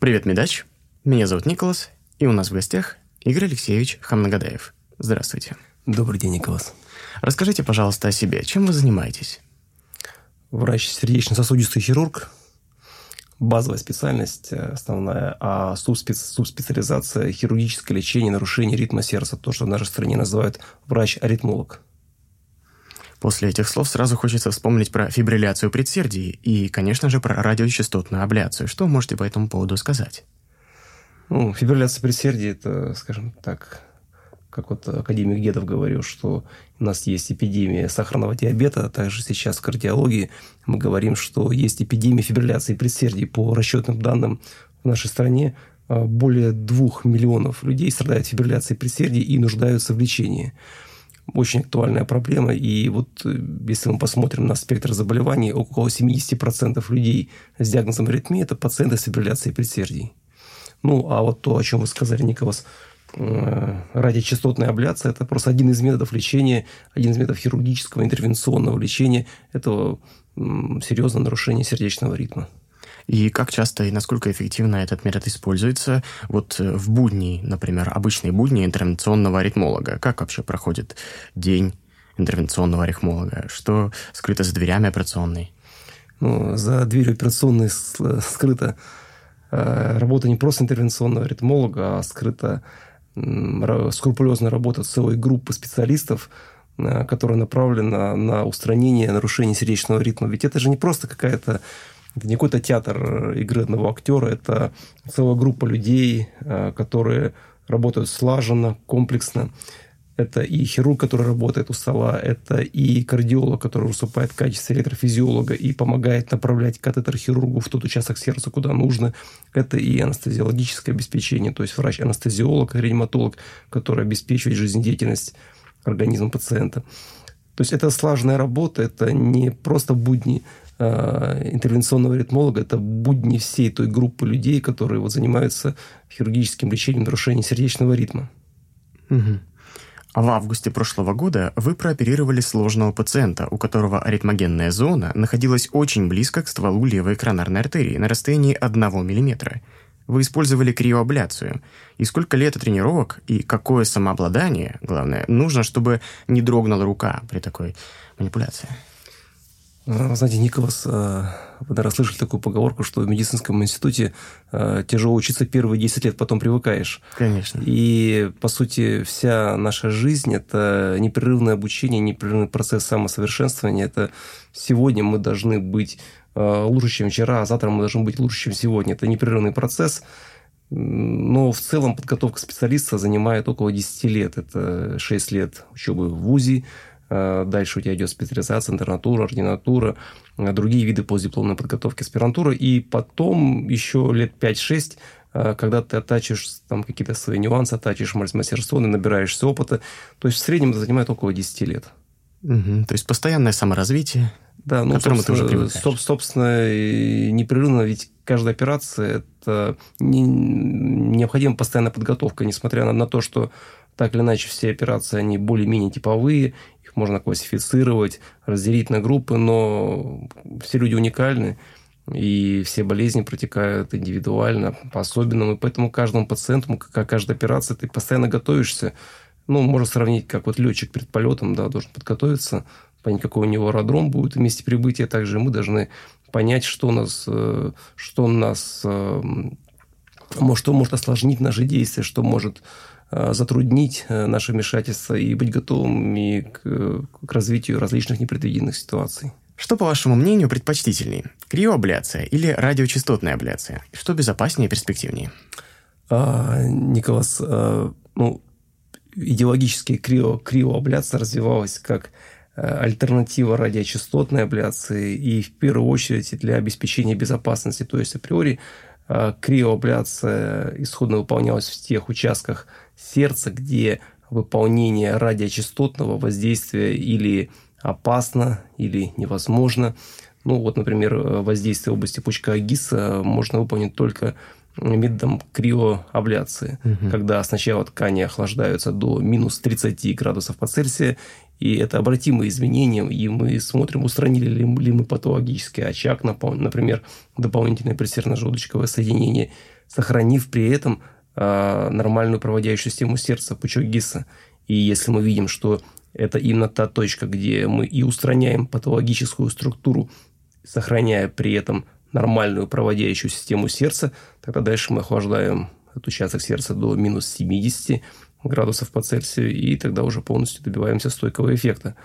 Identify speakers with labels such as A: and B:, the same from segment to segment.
A: Привет, Медач. Меня зовут Николас, и у нас в гостях Игорь Алексеевич Хамнагадаев. Здравствуйте.
B: Добрый день, Николас.
A: Расскажите, пожалуйста, о себе. Чем вы занимаетесь?
B: Врач сердечно-сосудистый хирург. Базовая специальность основная, а субспеци... субспециализация – хирургическое лечение нарушений ритма сердца. То, что в нашей стране называют врач-аритмолог.
A: После этих слов сразу хочется вспомнить про фибрилляцию предсердий и, конечно же, про радиочастотную абляцию. Что можете по этому поводу сказать?
B: Ну, фибрилляция предсердий – это, скажем так, как вот академик Дедов говорил, что у нас есть эпидемия сахарного диабета, а также сейчас в кардиологии мы говорим, что есть эпидемия фибрилляции предсердий. По расчетным данным в нашей стране а, более двух миллионов людей страдают фибрилляцией предсердий и нуждаются в лечении очень актуальная проблема. И вот э, если мы посмотрим на спектр заболеваний, около 70% людей с диагнозом аритмии – это пациенты с фибрилляцией предсердий. Ну, а вот то, о чем вы сказали, Николас, э, радиочастотная абляция – это просто один из методов лечения, один из методов хирургического интервенционного лечения этого серьезного нарушения сердечного ритма.
A: И как часто и насколько эффективно этот метод используется вот э, в будни, например, обычные будни интервенционного аритмолога? Как вообще проходит день интервенционного аритмолога? Что скрыто за дверями операционной?
B: Ну, за дверью операционной скрыта э, работа не просто интервенционного аритмолога, а скрыта скрупулезная работа целой группы специалистов, э, которая направлена на устранение нарушений сердечного ритма. Ведь это же не просто какая-то это не какой-то театр игры одного актера, это целая группа людей, э, которые работают слаженно, комплексно. Это и хирург, который работает у стола, это и кардиолог, который выступает в качестве электрофизиолога и помогает направлять катетер хирургу в тот участок сердца, куда нужно. Это и анестезиологическое обеспечение, то есть врач-анестезиолог, реаниматолог, который обеспечивает жизнедеятельность организма пациента. То есть это слаженная работа, это не просто будни Э, интервенционного ритмолога – это будни всей той группы людей, которые вот занимаются хирургическим лечением нарушений сердечного ритма.
A: Угу. В августе прошлого года вы прооперировали сложного пациента, у которого аритмогенная зона находилась очень близко к стволу левой коронарной артерии на расстоянии 1 мм. Вы использовали криоабляцию. И сколько лет тренировок и какое самообладание, главное, нужно, чтобы не дрогнула рука при такой манипуляции?
B: Знаете, Николас, а, вы, наверное, слышали такую поговорку, что в медицинском институте а, тяжело учиться первые 10 лет, потом привыкаешь.
A: Конечно.
B: И, по сути, вся наша жизнь – это непрерывное обучение, непрерывный процесс самосовершенствования. Это сегодня мы должны быть лучше, чем вчера, а завтра мы должны быть лучше, чем сегодня. Это непрерывный процесс. Но в целом подготовка специалиста занимает около 10 лет. Это 6 лет учебы в ВУЗе, Э, дальше у тебя идет специализация, интернатура, ординатура, э, другие виды постдипломной подготовки, аспирантура. И потом еще лет 5-6 э, когда ты оттачиваешь там какие-то свои нюансы, оттачиваешь мастерство, набираешься опыта. То есть в среднем это занимает около 10 лет.
A: Угу. То есть постоянное саморазвитие,
B: да, ну, к которому ты уже привыкаешь. Собственно, непрерывно, ведь каждая операция – это не, необходима постоянная подготовка, несмотря на, на то, что так или иначе все операции, они более-менее типовые, их можно классифицировать, разделить на группы, но все люди уникальны, и все болезни протекают индивидуально, по-особенному, и поэтому каждому пациенту, как каждой операции, ты постоянно готовишься. Ну, можно сравнить, как вот летчик перед полетом, да, должен подготовиться, понять, какой у него аэродром будет в месте прибытия. Также мы должны понять, что у нас, э, что у нас э, что может осложнить наши действия, что может затруднить э, наше вмешательство и быть готовыми к, к развитию различных непредвиденных ситуаций.
A: Что, по вашему мнению, предпочтительнее? Криоабляция или радиочастотная абляция? Что безопаснее и перспективнее?
B: А, Николас, а, ну, идеологически крио, криоабляция развивалась как альтернатива радиочастотной абляции и в первую очередь для обеспечения безопасности. То есть априори криоабляция исходно выполнялась в тех участках сердца, где выполнение радиочастотного воздействия или опасно, или невозможно. Ну, вот, например, воздействие в области пучка ГИСа можно выполнить только методом криоабляции,
A: Мгм.
B: когда сначала ткани охлаждаются до минус 30 градусов по Цельсию, и это обратимые изменения, и мы смотрим, устранили ли, ли мы патологический очаг, например, дополнительное предсердно-желудочковое соединение, сохранив при этом нормальную проводящую систему сердца, пучок Гисса. И если мы видим, что это именно та точка, где мы и устраняем патологическую структуру, сохраняя при этом нормальную проводящую систему сердца, тогда дальше мы охлаждаем этот участок сердца до минус 70 градусов по Цельсию, и тогда уже полностью добиваемся стойкого эффекта.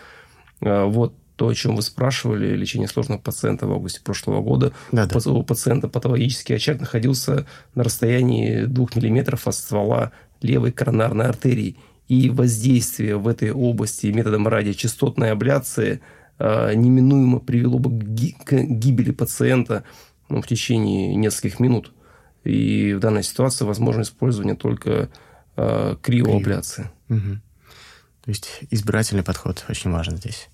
B: А, Вот то, о чем вы спрашивали, лечение сложного пациента в августе прошлого года.
A: Да-да.
B: У пациента патологический очаг находился на расстоянии 2 мм от ствола левой коронарной артерии. И воздействие в этой области методом радиочастотной абляции а, неминуемо привело бы к ги- к гибели пациента ну, в течение нескольких минут. И в данной ситуации возможно использование только а, криоабляции.
A: Мгм. То есть избирательный подход очень важен здесь.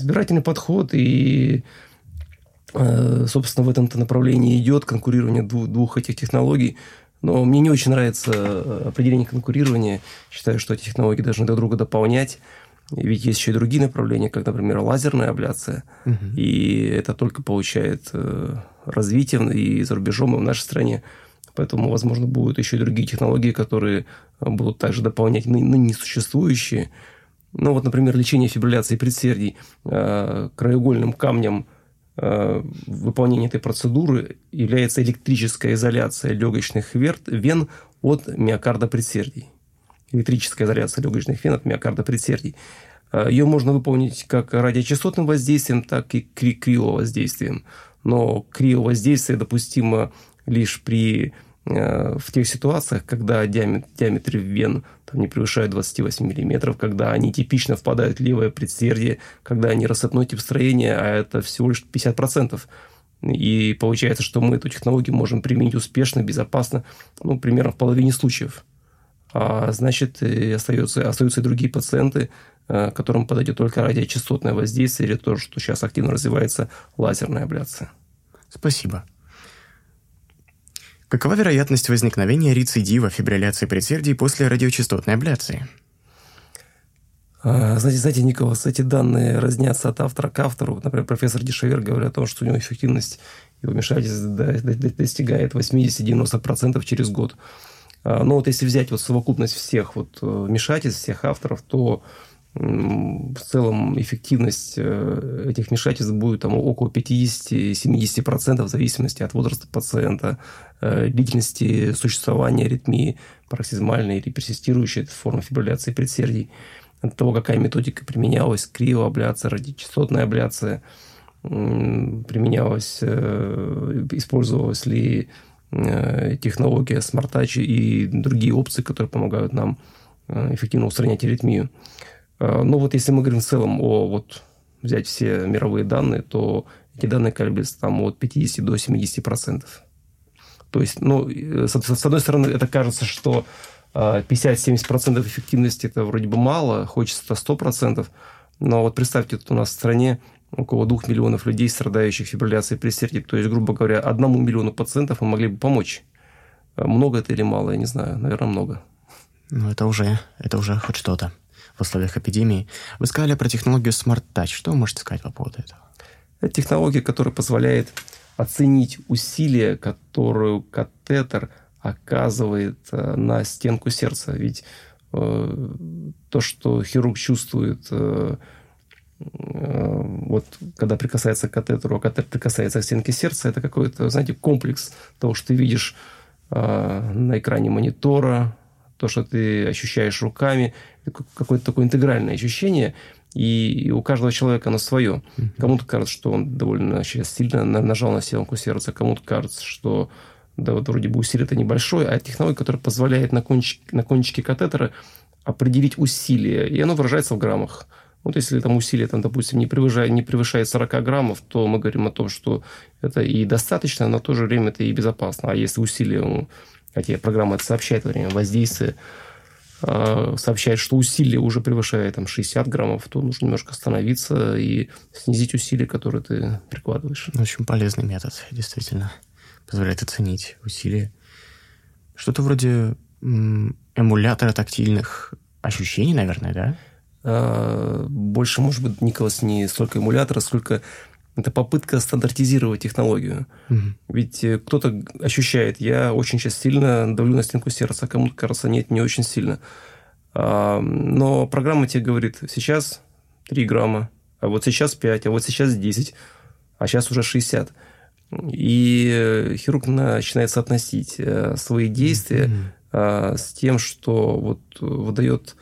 B: Избирательный подход и, э, собственно, в этом-то направлении идет конкурирование дву- двух этих технологий. Но мне не очень нравится э, определение конкурирования. Считаю, что эти технологии должны друг друга дополнять. Ведь есть еще и другие направления, как, например, лазерная абляция.
A: Мгм.
B: И это только получает э, развитие и за рубежом, и в нашей стране. Поэтому, возможно, будут еще и другие технологии, которые будут также дополнять ны- ныне существующие. Ну, вот, например, лечение фибрилляции предсердий э, краеугольным камнем э, выполнения этой процедуры является электрическая изоляция легочных вен от миокарда предсердий. Электрическая изоляция легочных вен от миокарда предсердий. Э, Ее можно выполнить как радиочастотным воздействием, так и кри- криовоздействием. Но криовоздействие допустимо лишь при, в тех ситуациях, когда диаметр, диаметр вен там, не превышает 28 мм, когда они типично впадают в левое предсердие, когда они рассыпной тип строения, а это всего лишь 50%. И получается, что мы эту технологию можем применить успешно, безопасно, ну, примерно в половине случаев. А значит, и остаются, остаются и другие пациенты, э, которым подойдет только радиочастотное воздействие или то, что сейчас активно развивается лазерная абляция.
A: Спасибо. Какова вероятность возникновения рецидива фибрилляции предсердий после радиочастотной абляции?
B: А, Знаете, знаете, Николас, эти данные разнятся от автора к автору. Например, профессор Дешевер говорит о том, что у него эффективность его вмешательств до- до- до- достигает 80-90% через год. А, Но вот если взять вот совокупность всех вот э, вмешательств, всех авторов, то в целом эффективность э, этих вмешательств будет там, около 50-70% в зависимости от возраста пациента, э, длительности существования аритмии, пароксизмальной или персистирующей формы фибрилляции предсердий от того, какая методика применялась, криоабляция, радиочастотная абляция, применялась, э, использовалась ли технология Touch и другие опции, которые помогают нам эффективно устранять аритмию. Э, Ну вот если мы говорим в целом о вот взять все мировые данные, то эти данные колеблются там от 50 до 70 процентов. То есть, ну, э, с с одной стороны, это кажется, что э, 50-70% эффективности это вроде бы мало, хочется 100%, но вот представьте, тут у нас в стране около 2 миллионов людей, страдающих фибрилляцией предсердий. То есть, грубо говоря, одному миллиону пациентов мы могли бы помочь. Э, Много это или мало, я не знаю. Наверное, много.
A: Ну, это уже, это уже хоть что-то в условиях эпидемии. Вы сказали про технологию Smart Touch. Что вы можете сказать по поводу этого?
B: Это технология, которая позволяет оценить усилия, которую катетер оказывает э, на стенку сердца. Ведь э, то, что хирург чувствует, э, э, вот когда прикасается к катетеру, а катетер прикасается к стенке сердца, это какой-то, знаете, комплекс того, что ты видишь э, на экране монитора, то, что ты ощущаешь руками, какое-то такое интегральное ощущение, и у каждого человека оно свое. Кому-то кажется, что он довольно сейчас сильно на- нажал на стенку сердца, кому-то кажется, что да, вот вроде бы усилие это небольшое, а технология, которая позволяет на, кончик, на кончике катетера определить усилие, и оно выражается в граммах. Вот если там усилие, там, допустим, не превышает, не превышает 40 граммов, то мы говорим о том, что это и достаточно, но в то же время это и безопасно. А если усилие, хотя программа это сообщает во время воздействия, э, сообщает, что усилие уже превышает там, 60 граммов, то нужно немножко остановиться и снизить усилия, которые ты прикладываешь.
A: Очень полезный метод, действительно. Позволяет оценить усилия. Что-то вроде эмулятора тактильных ощущений, наверное, да?
B: А, больше, может быть, Николас, не столько эмулятора, сколько это попытка стандартизировать технологию. Угу. Ведь э, кто-то ощущает, я очень сейчас сильно давлю на стенку сердца, а кому-то кажется, нет, не очень сильно. А, но программа тебе говорит, сейчас 3 грамма, а вот сейчас 5, а вот сейчас 10, а сейчас уже 60. И э, хирург начинает соотносить э, свои действия mm-hmm. с тем, что вот выдает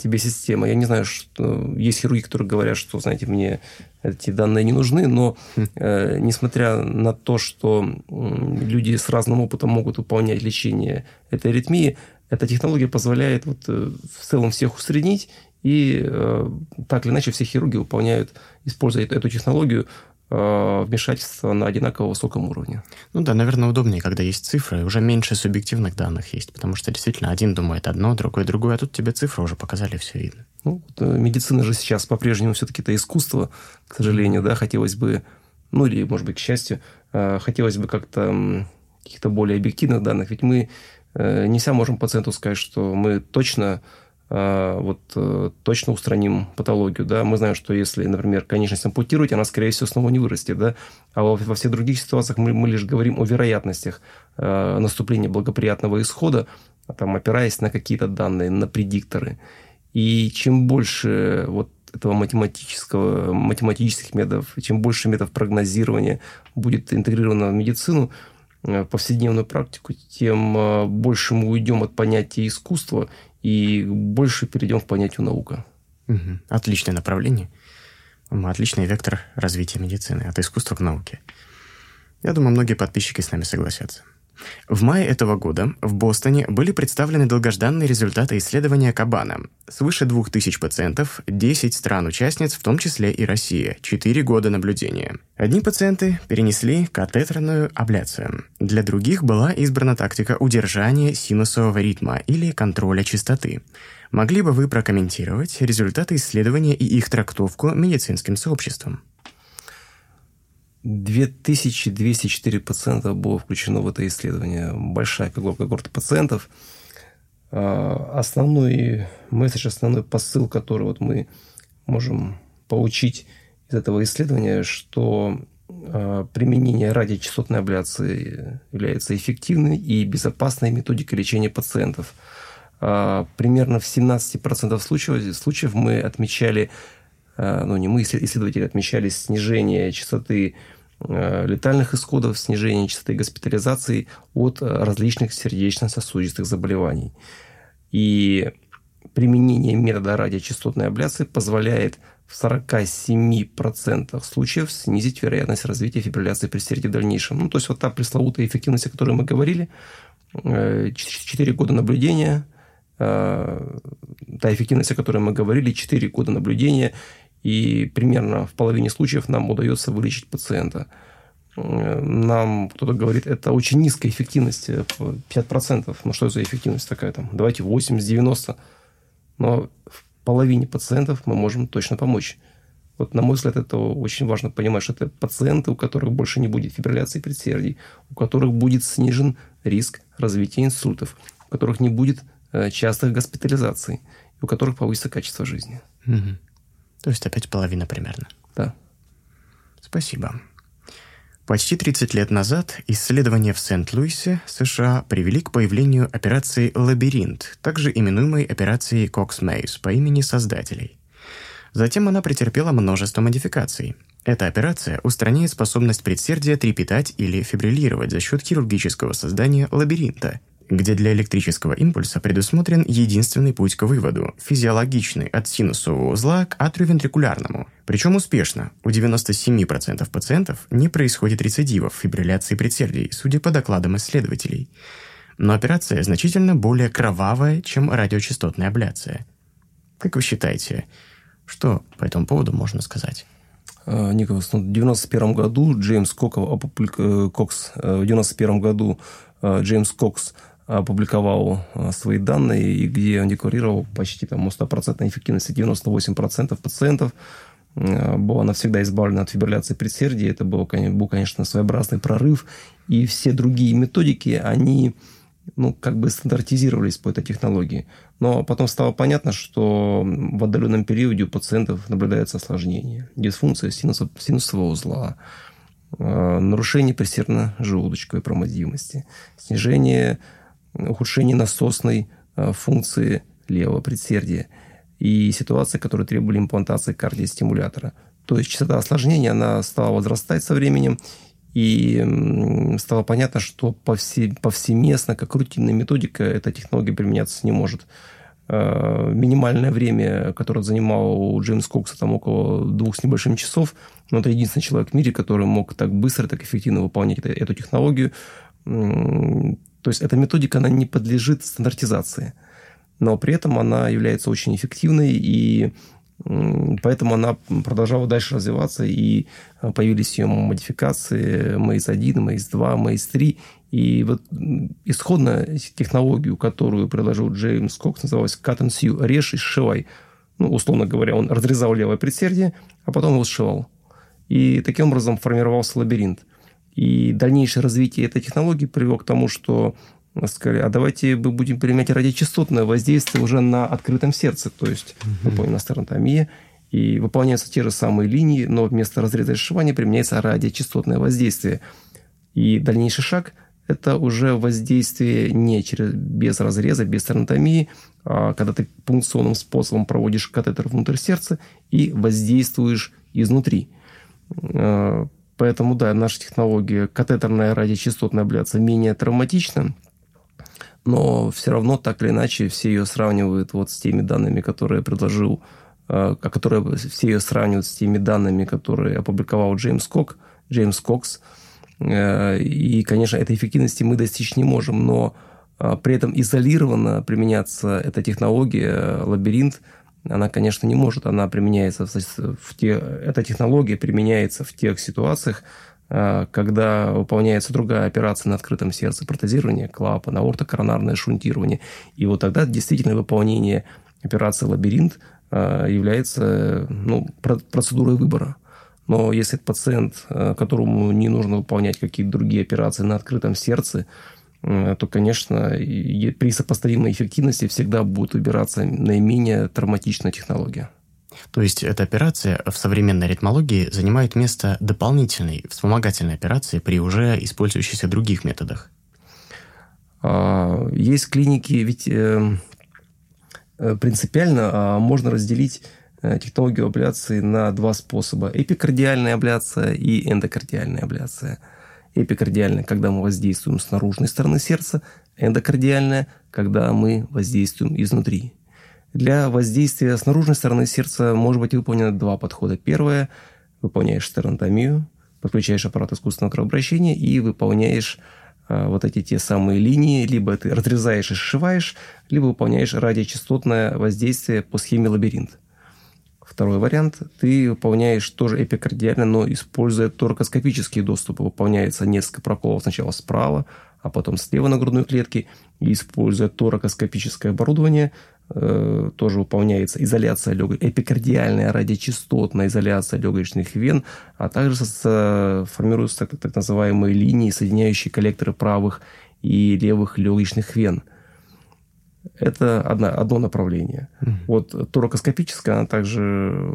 B: тебе система. Я не знаю, что есть хирурги, которые говорят, что, знаете, мне эти данные не нужны, но э, несмотря на то, что люди с разным опытом могут выполнять лечение этой аритмии, эта технология позволяет вот, э, в целом всех усреднить, и э, так или иначе все хирурги выполняют, используя эту технологию, э, вмешательство на одинаково высоком уровне.
A: Ну да, наверное, удобнее, когда есть цифры, уже меньше субъективных данных есть, потому что действительно один думает одно, другой другое, а тут тебе цифры уже показали, все видно.
B: Ну, вот, э, медицина же сейчас по-прежнему все-таки это искусство, к сожалению, да, хотелось бы, ну или, может быть, к счастью, э, хотелось бы как-то каких-то более объективных данных, ведь мы не вся можем пациенту сказать, что мы точно вот точно устраним патологию, да, мы знаем, что если, например, конечность ампутировать, она, скорее всего, снова не вырастет, да, а во, во всех других ситуациях мы, мы лишь говорим о вероятностях наступления благоприятного исхода, там, опираясь на какие-то данные, на предикторы. И чем больше вот этого математического, математических методов, чем больше методов прогнозирования будет интегрировано в медицину, э, в повседневную практику, тем э, больше мы уйдем от понятия искусства и больше перейдем в понятие наука.
A: Угу. Отличное направление. Отличный вектор развития медицины, от искусства к науке. Я думаю, многие подписчики с нами согласятся. В мае этого года в Бостоне были представлены долгожданные результаты исследования Кабана. Свыше 2000 пациентов, 10 стран-участниц, в том числе и Россия, 4 года наблюдения. Одни пациенты перенесли катетерную абляцию. Для других была избрана тактика удержания синусового ритма или контроля частоты. Могли бы вы прокомментировать результаты исследования и их трактовку медицинским сообществом?
B: 2204 пациента было включено в это исследование. Большая когорта пациентов. А, основной месседж, основной посыл, который вот мы можем получить из этого исследования, что а, применение радиочастотной абляции является эффективной и безопасной методикой лечения пациентов. А, примерно в 17% случаев, случаев мы отмечали ну не мы, исследователи, отмечали снижение частоты летальных исходов, снижение частоты госпитализации от э, различных сердечно-сосудистых заболеваний. И применение метода радиочастотной абляции позволяет в 47% случаев снизить вероятность развития фибрилляции предсердий в дальнейшем. Ну, то есть вот та пресловутая эффективность, о которой мы говорили, 4 года наблюдения, та эффективность, о которой мы говорили, 4 года наблюдения и примерно в половине случаев нам удается вылечить пациента. Нам кто-то говорит, это очень низкая эффективность, 50%. Э, ну, что за эффективность такая там? Давайте 80-90. Но в половине пациентов мы можем точно помочь. Вот, на мой взгляд, это очень важно понимать, что это пациенты, у которых больше не будет фибрилляции предсердий, у которых будет снижен риск развития инсультов, у которых не будет э, частых госпитализаций, у которых повысится качество жизни. Угу.
A: То есть опять половина примерно.
B: Да.
A: Спасибо. Почти 30 лет назад исследования в Сент-Луисе, США, привели к появлению операции «Лабиринт», также именуемой операцией Кокс-Мейз по имени создателей. Затем она претерпела множество модификаций. Эта операция устраняет способность предсердия трепетать или фибриллировать за счет хирургического создания лабиринта – где для электрического импульса предусмотрен единственный путь к выводу – физиологичный от синусового узла к атриовентрикулярному. Причем успешно. У 97% пациентов не происходит рецидивов фибрилляции предсердий, судя по докладам исследователей. Но операция значительно более кровавая, чем радиочастотная абляция. Как вы считаете, что по этому поводу можно сказать?
B: А, Николас, ну, в 1991 году Джеймс э, Кокс, э, в 91 году э, Джеймс Кокс опубликовал а, свои данные, и где он декларировал почти там, 100% эффективности 98% пациентов а, была навсегда избавлена от фибрилляции предсердия. Это был, был, конечно, своеобразный прорыв. И все другие методики, они ну, как бы стандартизировались по этой технологии. Но потом стало понятно, что в отдаленном периоде у пациентов наблюдается осложнение. Дисфункция синуса, синусового узла, э, нарушение пресерно-желудочковой промодимости, снижение, ухудшение насосной э, функции левого предсердия и ситуации, которые требовали имплантации кардиостимулятора. То есть частота осложнений она стала возрастать со временем, и стало понятно, что повсе, повсеместно, как рутинная методика, эта технология применяться не может. Э, минимальное время, которое занимало у Джеймса Кокса там около двух с небольшим часов, но это единственный человек в мире, который мог так быстро, так эффективно выполнять эту технологию. То есть эта методика, она не подлежит стандартизации, но при этом она является очень эффективной и Поэтому она продолжала дальше развиваться, и э, появились ее модификации Maze 1, Maze 2, Maze 3. И вот исходная технологию, которую предложил Джеймс Кокс, называлась Cut and Sew, режь и сшивай. Ну, условно говоря, он разрезал левое предсердие, а потом его сшивал. И таким образом формировался лабиринт. И дальнейшее развитие этой технологии привело к тому, что сказали, а давайте мы будем применять радиочастотное воздействие уже на открытом сердце, то есть угу. выполнена стернотомия, и выполняются те же самые линии, но вместо разреза и сшивания применяется радиочастотное воздействие. И дальнейший шаг – это уже воздействие не через, без разреза, без стернотомии, а когда ты пункционным способом проводишь катетер внутрь сердца и воздействуешь изнутри. Поэтому, да, наша технология катетерная радиочастотная абляция менее травматична, но все равно так или иначе все ее сравнивают вот с теми данными, которые я предложил, а которые все ее сравнивают с теми данными, которые опубликовал Джеймс Кок, Джеймс Кокс. Э, и, конечно, этой эффективности мы достичь не можем, но а, при этом изолированно применяться эта технология, лабиринт, она, конечно, не может. Она применяется в те, эта технология применяется в тех ситуациях, Э, когда выполняется другая операция на открытом сердце, протезирование клапана, аортокоронарное шунтирование. И вот тогда действительно выполнение операции «Лабиринт» э, является ну, процедурой выбора. Но если пациент, э, которому не нужно выполнять какие-то другие операции на открытом сердце, то, конечно, при сопоставимой эффективности всегда будет выбираться наименее травматичная технология.
A: То есть эта операция в современной ритмологии занимает место дополнительной вспомогательной операции при уже использующихся других методах.
B: А, есть клиники, ведь э, э, принципиально а, можно разделить э, технологию абляции на два способа. Эпикардиальная абляция и эндокардиальная абляция. Эпикардиальная, когда мы воздействуем с наружной стороны сердца, эндокардиальная, когда мы воздействуем изнутри. Для воздействия с наружной стороны сердца может быть выполнено два подхода. Первое – выполняешь стернотомию, подключаешь аппарат искусственного кровообращения и выполняешь а, вот эти те самые линии, либо ты разрезаешь и сшиваешь, либо выполняешь радиочастотное воздействие по схеме лабиринт. Второй вариант – ты выполняешь тоже эпикардиально, но используя торкоскопические доступы. Выполняется несколько проколов сначала справа, а потом слева на грудной клетке. И используя торакоскопическое оборудование, Э, тоже выполняется изоляция легок... эпикардиальная радиочастотная изоляция легочных вен, а также с... формируются так, так называемые линии, соединяющие коллекторы правых и левых легочных вен. Это одно, одно направление. Mm-hmm. Вот торакоскопическая, она также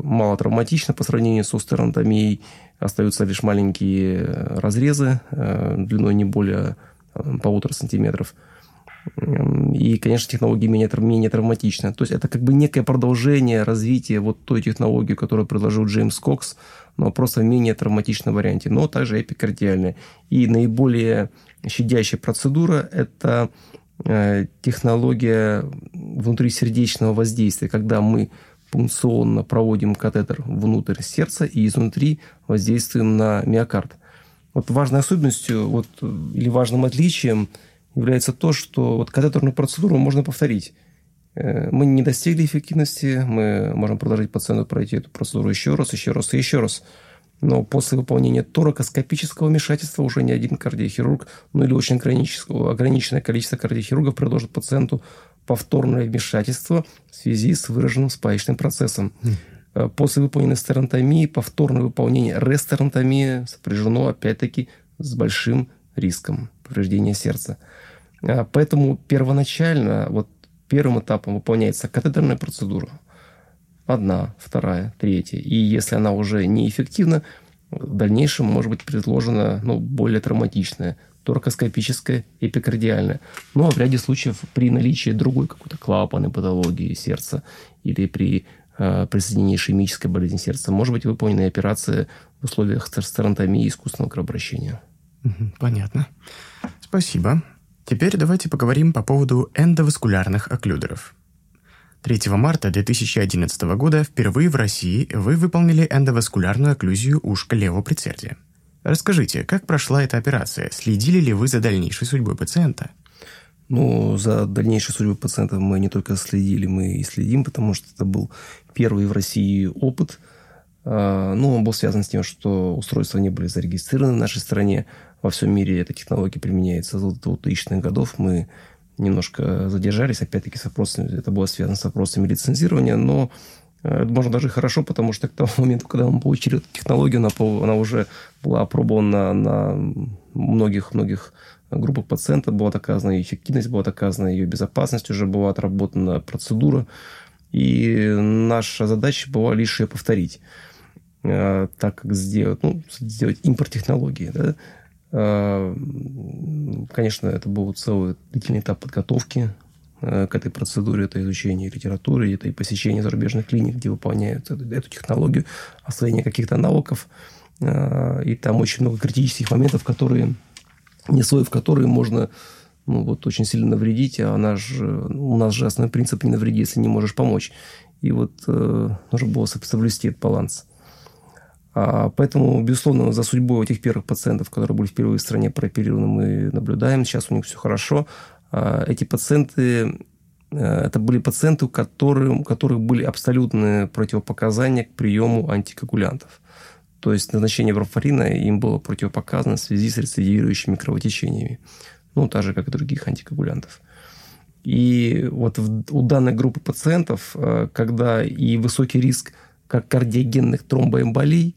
B: мало травматична по сравнению с остеронтомией. Остаются лишь маленькие разрезы э, длиной не более э, полутора сантиметров – и, конечно, технология менее, менее травматична. То есть это как бы некое продолжение развития вот той технологии, которую предложил Джеймс Кокс, но просто в менее травматичном варианте, но также эпикардиальная. И наиболее щадящая процедура – это э, технология внутрисердечного воздействия, когда мы пункционно проводим катетер внутрь сердца и изнутри воздействуем на миокард. Вот важной особенностью вот, или важным отличием – является то, что вот катетерную процедуру можно повторить. Э, мы не достигли эффективности, мы можем предложить пациенту пройти эту процедуру еще раз, еще раз и еще раз. Но после выполнения торакоскопического вмешательства уже ни один кардиохирург, ну или очень ограниченное количество кардиохирургов предложит пациенту повторное вмешательство в связи с выраженным спаечным процессом. Mm. После выполненной стернотомии повторное выполнение рестернотомии сопряжено опять-таки с большим риском повреждения сердца. А, поэтому первоначально вот первым этапом выполняется катетерная процедура. Одна, вторая, третья. И если она уже неэффективна, в дальнейшем может быть предложена ну, более травматичная торкоскопическая, эпикардиальная. Ну, а в ряде случаев при наличии другой какой-то клапанной патологии сердца или при э, присоединении ишемической болезни сердца может быть выполнена операция в условиях стернотомии искусственного кровообращения.
A: Понятно. Спасибо. Теперь давайте поговорим по поводу эндоваскулярных окклюдеров. 3 марта 2011 года впервые в России вы выполнили эндоваскулярную окклюзию ушка левого предсердия. Расскажите, как прошла эта операция? Следили ли вы за дальнейшей судьбой пациента?
B: Ну, за дальнейшей судьбой пациента мы не только следили, мы и следим, потому что это был первый в России опыт. А, ну, он был связан с тем, что устройства не были зарегистрированы в нашей стране. Во всем мире эта технология применяется с 2000-х годов. Мы немножко задержались, опять-таки, с вопросами, это было связано с вопросами лицензирования, но это можно даже хорошо, потому что к тому моменту, когда мы получили эту технологию, она, она уже была опробована на многих-многих группах пациентов, была доказана ее эффективность, была доказана ее безопасность, уже была отработана процедура. И наша задача была лишь ее повторить. Э, так как сделать, ну, сделать импорт технологии. Да? Э, конечно, это был целый длительный этап подготовки Э, к этой процедуре, это изучение литературы, это и посещение зарубежных клиник, где выполняют эту, технологию, освоение каких-то навыков. Э, и там очень много критических моментов, которые, не в которые можно ну, вот, очень сильно навредить, а же, у нас же основной принцип не навреди, если не можешь помочь. И вот э, нужно было соблюсти этот баланс. Поэтому, безусловно, за судьбой этих первых пациентов, которые были впервые в стране прооперированы, мы наблюдаем. Сейчас у них все хорошо. А, эти пациенты э, это были пациенты, у которых, у которых были абсолютные противопоказания к приему антикоагулянтов. То есть назначение варфарина им было противопоказано в связи с рецидивирующими кровотечениями. Ну, так же, как и других антикоагулянтов. И вот у данной группы пациентов, э, когда и высокий риск как кардиогенных тромбоэмболий,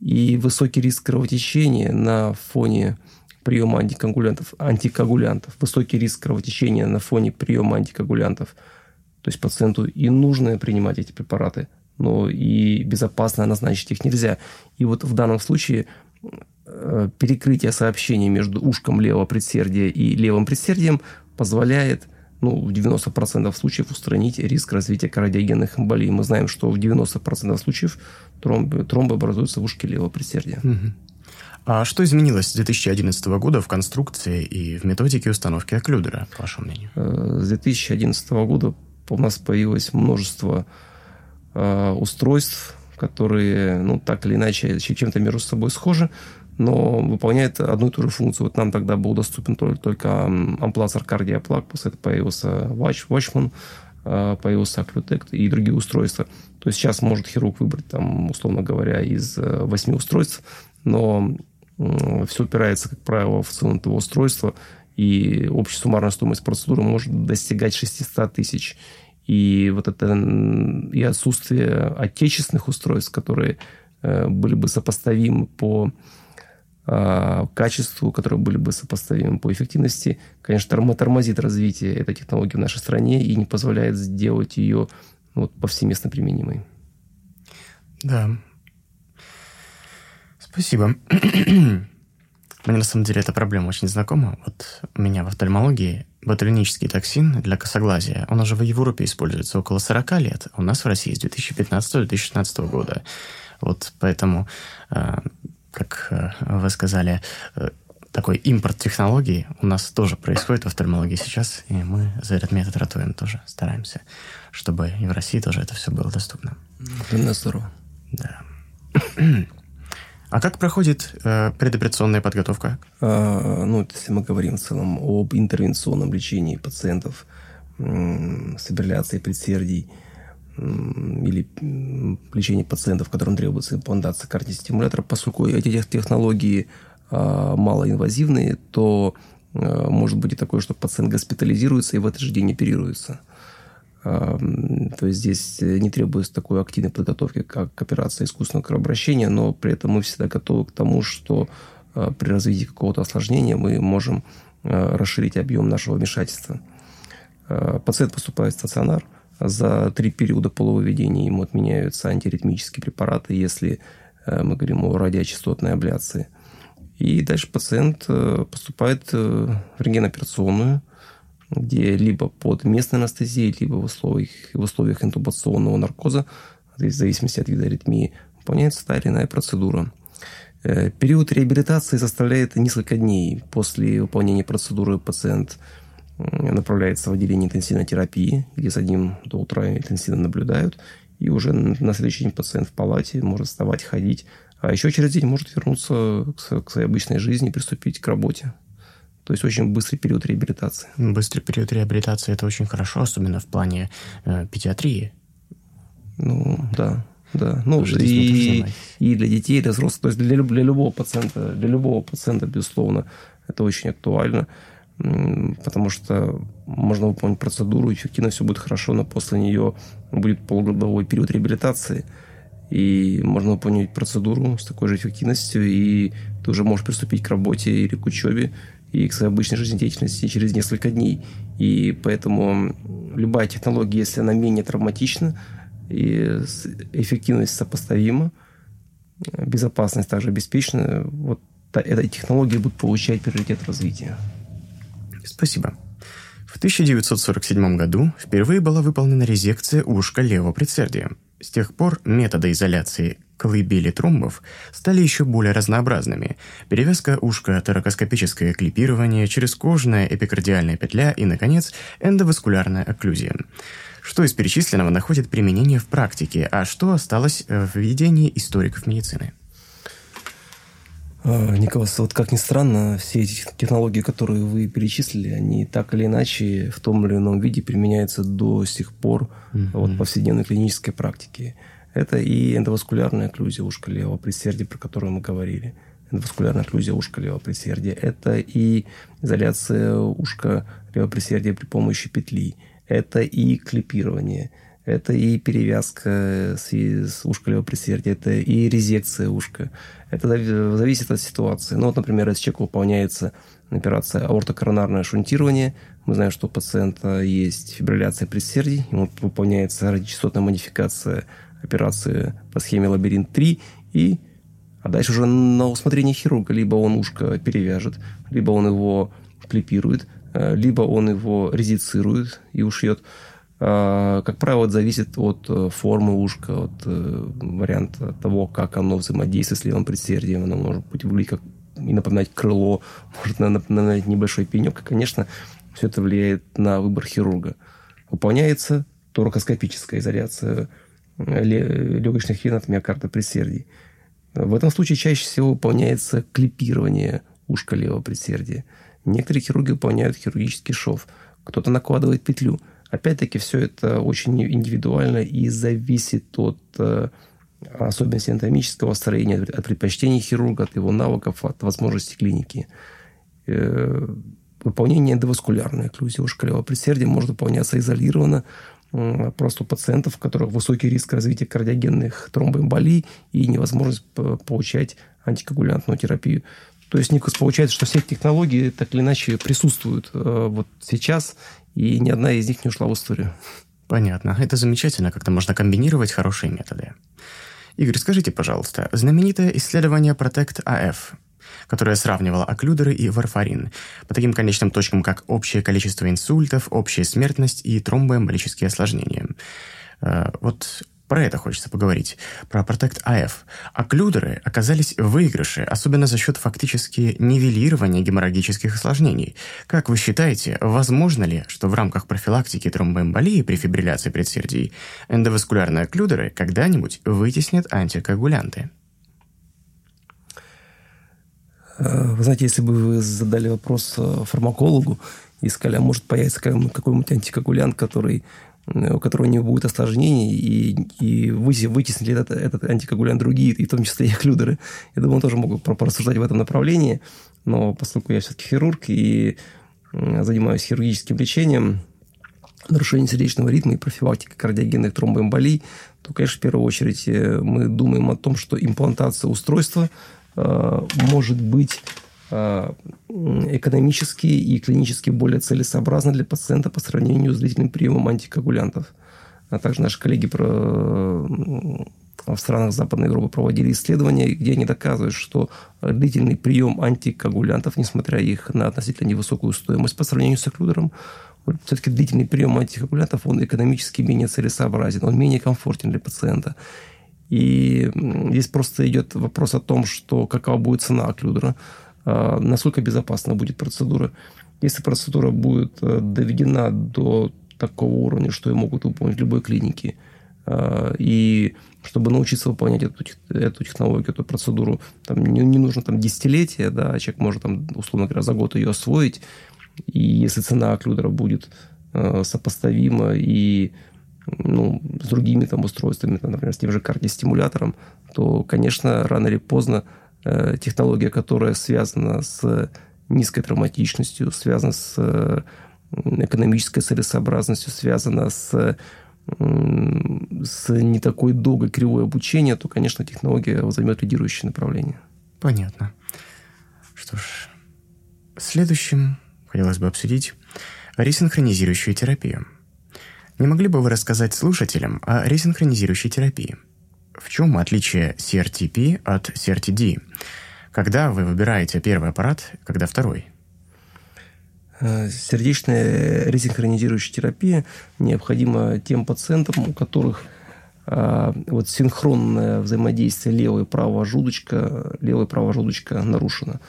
B: и высокий риск кровотечения на фоне приема антикоагулянтов, антикоагулянтов, высокий риск кровотечения на фоне приема антикоагулянтов. То есть пациенту и нужно принимать эти препараты, но и безопасно назначить их нельзя. И вот в данном случае э, перекрытие сообщений между ушком левого предсердия и левым предсердием позволяет ну, в 90% случаев устранить риск развития кардиогенных эмболий. Мы знаем, что в 90% случаев тромбы, тромбы образуются в ушке левого предсердия.
A: Угу. А что изменилось с 2011 года в конструкции и в методике установки окклюдера, по вашему мнению?
B: Э, с 2011 года у нас появилось множество э, устройств, которые, ну, так или иначе, чем-то между собой схожи, но выполняют одну и ту же функцию. Вот нам тогда был доступен только, только Cardia Plug, после этого появился Watch, Watchman, э, появился Occlutect и другие устройства. То есть сейчас может хирург выбрать, там, условно говоря, из восьми устройств, но все упирается, как правило, в цену этого устройства, и общая суммарная стоимость процедуры может достигать 600 тысяч. И вот это и отсутствие отечественных устройств, которые э, были бы сопоставимы по качеству, которые были бы сопоставимы по эффективности, конечно, тормозит развитие этой технологии в нашей стране и не позволяет сделать ее вот, повсеместно применимой.
A: Да, Спасибо. Мне на самом деле эта проблема очень знакома. Вот у меня в офтальмологии ботулинический токсин для косоглазия, он уже в Европе используется около 40 лет, а у нас в России с 2015-2016 года. Вот поэтому, э, как э, вы сказали, э, такой импорт технологий у нас тоже происходит в офтальмологии сейчас, и мы за этот метод ратуем тоже, стараемся, чтобы и в России тоже это все было доступно.
B: Это здорово.
A: Да. А как проходит э, предоперационная подготовка?
B: А, ну, если мы говорим в целом об интервенционном лечении пациентов с фибрилляцией предсердий или лечении пациентов, которым требуется имплантация кардиостимулятора, поскольку эти технологии а, малоинвазивные, то а, может быть и такое, что пациент госпитализируется и в этот же день оперируется. То есть здесь э, не требуется такой активной подготовки, как операция искусственного кровообращения, но при этом мы всегда готовы к тому, что при развитии какого-то осложнения мы можем расширить объем нашего вмешательства. Пациент поступает в стационар. За три периода полувыведения ему отменяются антиритмические препараты, если мы говорим о радиочастотной абляции. И дальше пациент поступает в рентгеноперационную, где либо под местной анестезией, либо в условиях, в условиях интубационного наркоза, в зависимости от вида аритмии, выполняется та или иная процедура. Э, период реабилитации составляет несколько дней. После выполнения процедуры пациент направляется в отделение интенсивной терапии, где с одним до утра интенсивно наблюдают, и уже на следующий день пациент в палате может вставать, ходить, а еще через день может вернуться к своей обычной жизни приступить к работе. То есть очень быстрый период реабилитации.
A: Быстрый период реабилитации – это очень хорошо, особенно в плане э, педиатрии.
B: Ну, да. Да, ну и, и для детей, и для взрослых, то есть для, для любого пациента, для любого пациента, безусловно, это очень актуально, потому что можно выполнить процедуру, эффективно все будет хорошо, но после нее будет полугодовой период реабилитации, и можно выполнить процедуру с такой же эффективностью, и ты уже можешь приступить к работе или к учебе, и к своей обычной жизнедеятельности через несколько дней. И поэтому любая технология, если она менее травматична, и эффективность сопоставима, безопасность также обеспечена, вот этой технологии будут получать приоритет развития.
A: Спасибо. В 1947 году впервые была выполнена резекция ушка левого предсердия. С тех пор методы изоляции колыбели тромбов стали еще более разнообразными. Перевязка ушка, торакоскопическое клипирование, черезкожная эпикардиальная петля и, наконец, эндоваскулярная окклюзия. Что из перечисленного находит применение в практике, а что осталось в видении историков медицины?
B: А, Николас, вот как ни странно, все эти технологии, которые вы перечислили, они так или иначе в том или ином виде применяются до сих пор mm-hmm. вот, в повседневной клинической практике. Это и эндоваскулярная окклюзия ушка левого предсердия, про которую мы говорили. Эндоваскулярная окклюзия ушка левого предсердия. Это и изоляция ушка левого предсердия при помощи петли. Это и клипирование. Это и перевязка с, с ушка левого предсердия. Это и резекция ушка. Это зависит от ситуации. Ну, вот, например, если человек выполняется операция аортокоронарное шунтирование, мы знаем, что у пациента есть фибрилляция предсердий, ему выполняется радиочастотная модификация операции по схеме лабиринт-3, и а дальше уже на усмотрение хирурга. Либо он ушко перевяжет, либо он его клипирует, э, либо он его резицирует и ушьет. А, как правило, это зависит от э, формы ушка, от э, варианта того, как оно взаимодействует с левым предсердием. Оно может быть выглядеть как и напоминать крыло, может напоминать небольшой пенек. И, конечно, все это влияет на выбор хирурга. Выполняется торакоскопическая изоляция легочных вен от миокарда предсердий. В этом случае чаще всего выполняется клипирование ушка левого предсердия. Некоторые хирурги выполняют хирургический шов. Кто-то накладывает петлю. Опять-таки, все это очень индивидуально и зависит от э, особенностей анатомического строения, от предпочтений хирурга, от его навыков, от возможностей клиники. Э, выполнение эндоваскулярной окклюзии ушка левого предсердия может выполняться изолированно просто у пациентов, у которых высокий риск развития кардиогенных тромбоэмболий и невозможность получать антикоагулянтную терапию. То есть, Никос, получается, что все технологии так или иначе присутствуют э, вот сейчас, и ни одна из них не ушла в историю.
A: Понятно. Это замечательно, как-то можно комбинировать хорошие методы. Игорь, скажите, пожалуйста, знаменитое исследование Protect AF которая сравнивала оклюдеры и варфарин по таким конечным точкам, как общее количество инсультов, общая смертность и тромбоэмболические осложнения. Э, вот про это хочется поговорить. Про Protect AF. Оклюдеры оказались в выигрыше, особенно за счет фактически нивелирования геморрагических осложнений. Как вы считаете, возможно ли, что в рамках профилактики тромбоэмболии при фибрилляции предсердий эндоваскулярные оклюдеры когда-нибудь вытеснят антикоагулянты?
B: Э, вы знаете, если бы вы задали вопрос э, фармакологу и сказали, а может появиться какой-нибудь антикоагулянт, который, у которого не будет осложнений, и, и вытеснили этот, этот антикоагулянт другие, и в том числе и клюдеры, я думаю, он тоже мог порассуждать в этом направлении, но поскольку я все-таки хирург и занимаюсь хирургическим лечением, нарушение сердечного ритма и профилактика кардиогенных тромбоэмболий, то, конечно, в первую очередь мы думаем о том, что имплантация устройства – может быть экономически и клинически более целесообразно для пациента по сравнению с длительным приемом антикоагулянтов. А также наши коллеги про в странах Западной Европы проводили исследования, где они доказывают, что длительный прием антикоагулянтов, несмотря их на относительно невысокую стоимость по сравнению с оклюдером, все-таки длительный прием антикоагулянтов, он экономически менее целесообразен, он менее комфортен для пациента. И здесь просто идет вопрос о том, что какова будет цена оклюдера, насколько безопасна будет процедура. Если процедура будет э, доведена до такого уровня, что ее могут выполнить в любой клинике, а, и чтобы научиться выполнять эту, эту технологию, эту процедуру, там не, не нужно там десятилетия, да, а человек может там, условно говоря, за год ее освоить, и если цена оклюдера будет э, сопоставима и ну, с другими там устройствами, например, с тем же кардиостимулятором, то, конечно, рано или поздно технология, которая связана с низкой травматичностью, связана с э, экономической целесообразностью, связана с с не такой долгой кривой обучения, то, конечно, технология займет лидирующее направление.
A: Понятно. Что ж, следующим хотелось бы обсудить ресинхронизирующую терапию. Не могли бы вы рассказать слушателям о ресинхронизирующей терапии? В чем отличие CRTP от CRTD? Когда вы выбираете первый аппарат, когда второй –
B: Э, сердечная ресинхронизирующая терапия необходима тем пациентам, у которых э, вот синхронное взаимодействие левого и правого желудочка, левого и правого желудочка нарушено.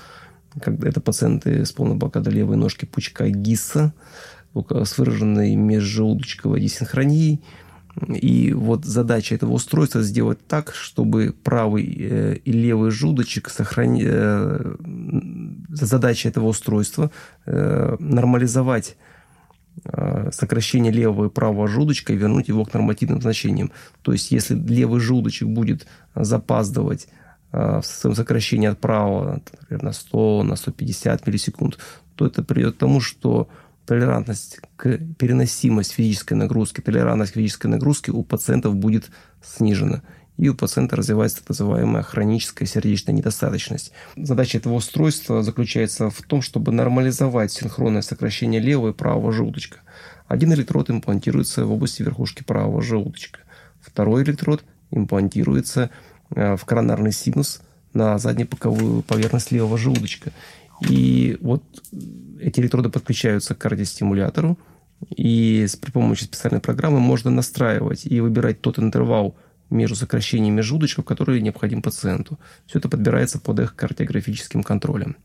B: Когда это пациенты с полной блокадой левой ножки пучка ГИСа, с выраженной межжелудочковой десинхронией – и вот задача этого устройства сделать так, чтобы правый э, и левый желудочек сохранить... Э, задача этого устройства э, нормализовать сокращение левого и правого желудочка и вернуть его к нормативным значениям. То есть, если левый желудочек будет запаздывать в своем сокращении от правого например, на 100, на 150 миллисекунд, то это приведет к тому, что толерантность к переносимость физической нагрузки, толерантность к физической нагрузке у пациентов будет снижена. И у пациента развивается так называемая хроническая сердечная недостаточность. Задача этого устройства заключается в том, чтобы нормализовать синхронное сокращение левого и правого желудочка. Один электрод имплантируется в области верхушки правого желудочка. Второй электрод имплантируется э, в коронарный синус на заднепоковую поверхность левого желудочка. И вот эти электроды подключаются к кардиостимулятору, и при помощи специальной программы можно настраивать и выбирать тот интервал между сокращениями желудочков, который необходим пациенту. Все это подбирается под их кардиографическим контролем.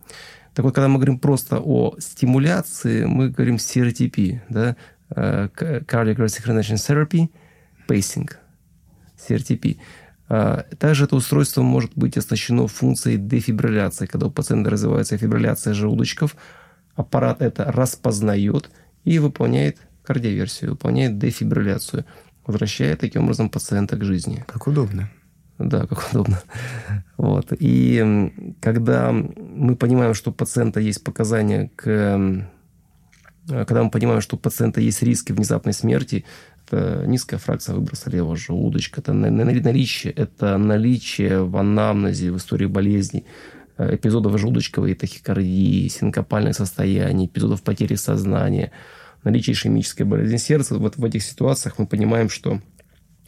B: Так вот, когда мы говорим просто о стимуляции, мы говорим CRTP, да, э, Cardiac Resynchronization Therapy, Pacing, CRTP. А, также это устройство может быть оснащено функцией дефибрилляции. Когда у пациента развивается фибрилляция желудочков, аппарат это распознает и выполняет кардиоверсию, выполняет дефибрилляцию, возвращая таким образом пациента к жизни.
A: Как удобно.
B: Да, как удобно. Вот. И когда мы понимаем, что у пациента есть показания к когда мы понимаем, что у пациента есть риски внезапной смерти, это низкая фракция выброса левого желудочка, это наличие, это наличие в анамнезе, в истории болезней эпизодов желудочковой тахикардии, синкопальных состояний, эпизодов потери сознания, наличие ишемической болезни сердца. Вот в этих ситуациях мы понимаем, что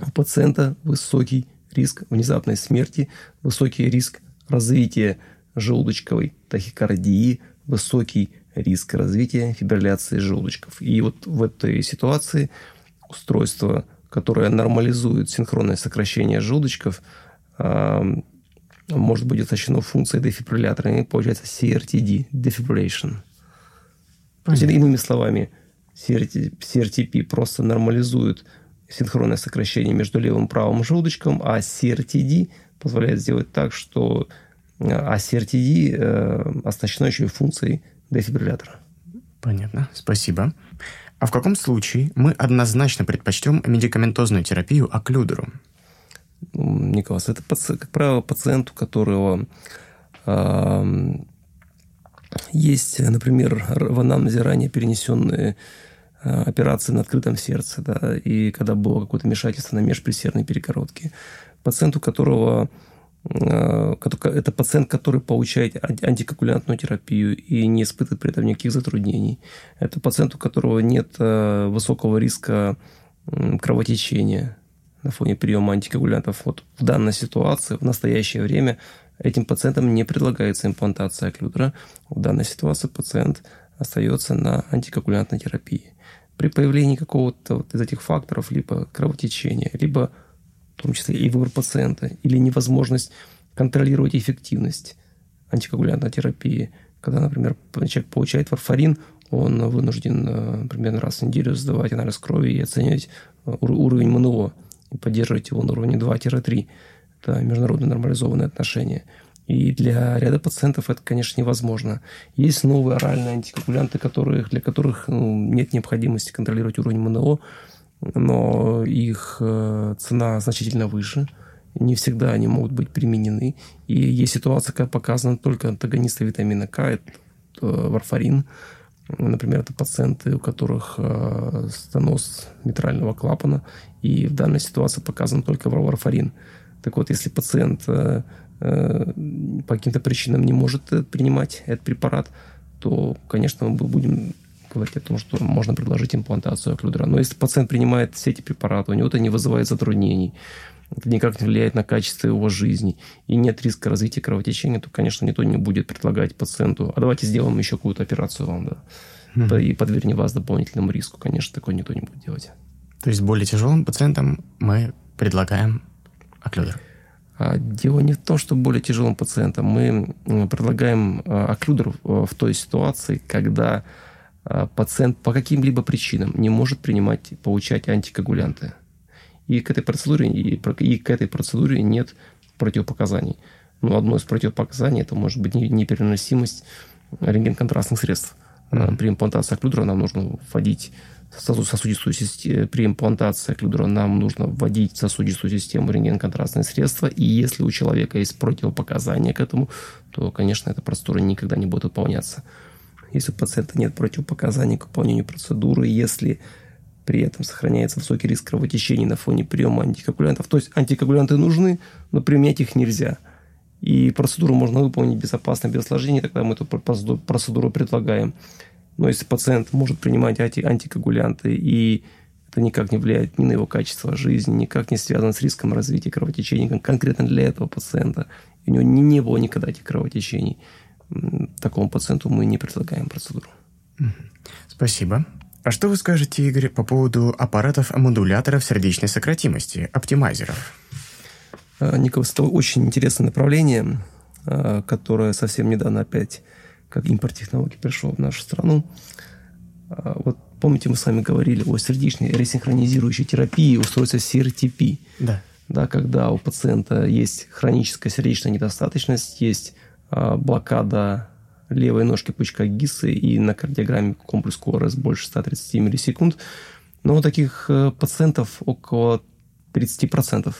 B: у пациента высокий риск внезапной смерти, высокий риск развития желудочковой тахикардии, высокий риск развития фибрилляции желудочков. И вот в этой ситуации устройство, которое нормализует синхронное сокращение желудочков, может быть оснащено функцией дефибриллятора, и получается CRTD, defibrillation. Есть, иными словами, CRTP просто нормализует синхронное сокращение между левым и правым желудочком, а CRTD позволяет сделать так, что а CRTD э, оснащено еще и функцией дефибриллятора.
A: Понятно, спасибо. А в каком случае мы однозначно предпочтем медикаментозную терапию оклюдеру?
B: Николас, это, как правило, пациент, у которого есть, например, в анамнезе ранее перенесенные э, операции на открытом сердце, да, и когда было какое-то вмешательство на межпредсердной перегородке. Пациент, у которого Э, это пациент, который получает антикоагулянтную терапию и не испытывает при этом никаких затруднений. Это пациент, у которого нет э, высокого риска кровотечения на фоне приема антикоагулянтов. Вот в данной ситуации, в настоящее время, этим пациентам не предлагается имплантация оклюдера. В данной ситуации пациент остается на антикоагулянтной терапии. При появлении какого-то вот из этих факторов, либо кровотечения, либо в том числе и выбор пациента, или невозможность контролировать эффективность антикоагулянтной терапии. Когда, например, человек получает варфарин, он вынужден э, примерно раз в неделю сдавать анализ крови и оценивать э, уровень МНО поддерживать его на уровне 2-3. Это международно нормализованные отношения. И для ряда пациентов это, конечно, невозможно. Есть новые оральные антикоагулянты, которые, для которых ну, нет необходимости контролировать уровень МНО, но их э, цена значительно выше. Не всегда они могут быть применены. И есть ситуация, когда показаны только антагонисты витамина К, это э, варфарин. Например, это пациенты, у которых э, стеноз митрального клапана, и в данной ситуации показан только варфарин. Так вот, если пациент по каким-то причинам не может принимать этот препарат, то, конечно, мы будем говорить о том, что можно предложить имплантацию оклюдера. Но если пациент принимает все эти препараты, у него это не вызывает затруднений, это никак не влияет на качество его жизни, и нет риска развития кровотечения, то, конечно, никто не будет предлагать пациенту, а давайте сделаем еще какую-то операцию вам, да, mm-hmm. и подвергнем вас дополнительному риску. Конечно, такое никто не будет делать.
A: То есть более тяжелым пациентам мы предлагаем оклюдер?
B: А дело не в том, что более тяжелым пациентам. Мы предлагаем а, оклюдер в той ситуации, когда а, пациент по каким-либо причинам не может принимать, получать антикоагулянты. И к этой процедуре, и, и к этой процедуре нет противопоказаний. Но одно из противопоказаний это может быть непереносимость рентген-контрастных средств. Mm-hmm. При имплантации оклюдера нам нужно вводить сосудистую систему, при имплантации оклюдера нам нужно вводить в сосудистую систему рентген-контрастные средства, и если у человека есть противопоказания к этому, то, конечно, эта процедура никогда не будет выполняться если у пациента нет противопоказаний к выполнению процедуры, если при этом сохраняется высокий риск кровотечений на фоне приема антикоагулянтов. То есть антикоагулянты нужны, но применять их нельзя. И процедуру можно выполнить безопасно, без осложнений, тогда мы эту процедуру предлагаем. Но если пациент может принимать анти антикоагулянты, и это никак не влияет ни на его качество жизни, никак не связано с риском развития кровотечений конкретно для этого пациента, у него не, не было никогда этих кровотечений – такому пациенту мы не предлагаем процедуру.
A: Спасибо. А что вы скажете, Игорь, по поводу аппаратов-модуляторов сердечной сократимости, оптимайзеров?
B: А, Николас, это очень интересное направление, а, которое совсем недавно опять, как импорт технологий, пришло в нашу страну. А, вот помните, мы с вами говорили о сердечной ресинхронизирующей терапии устройства CRTP.
A: Да.
B: Да, когда у пациента есть хроническая сердечная недостаточность, есть блокада левой ножки пучка ГИСы и на кардиограмме комплекс КОРС больше 130 миллисекунд. Но у таких э, пациентов около 30%.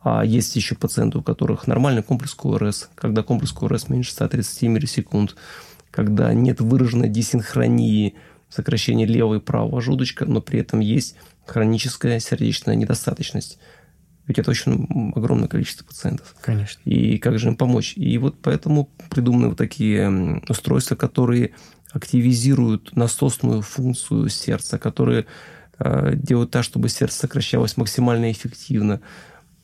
B: А есть еще пациенты, у которых нормальный комплекс КОРС, когда комплекс КОРС меньше 130 миллисекунд, когда нет выраженной десинхронии сокращения левого и правого желудочка, но при этом есть хроническая сердечная недостаточность. Ведь это очень огромное количество пациентов.
A: Конечно.
B: И как же им помочь? И вот поэтому придуманы вот такие устройства, которые активизируют насосную функцию сердца, которые э, делают так, чтобы сердце сокращалось максимально эффективно.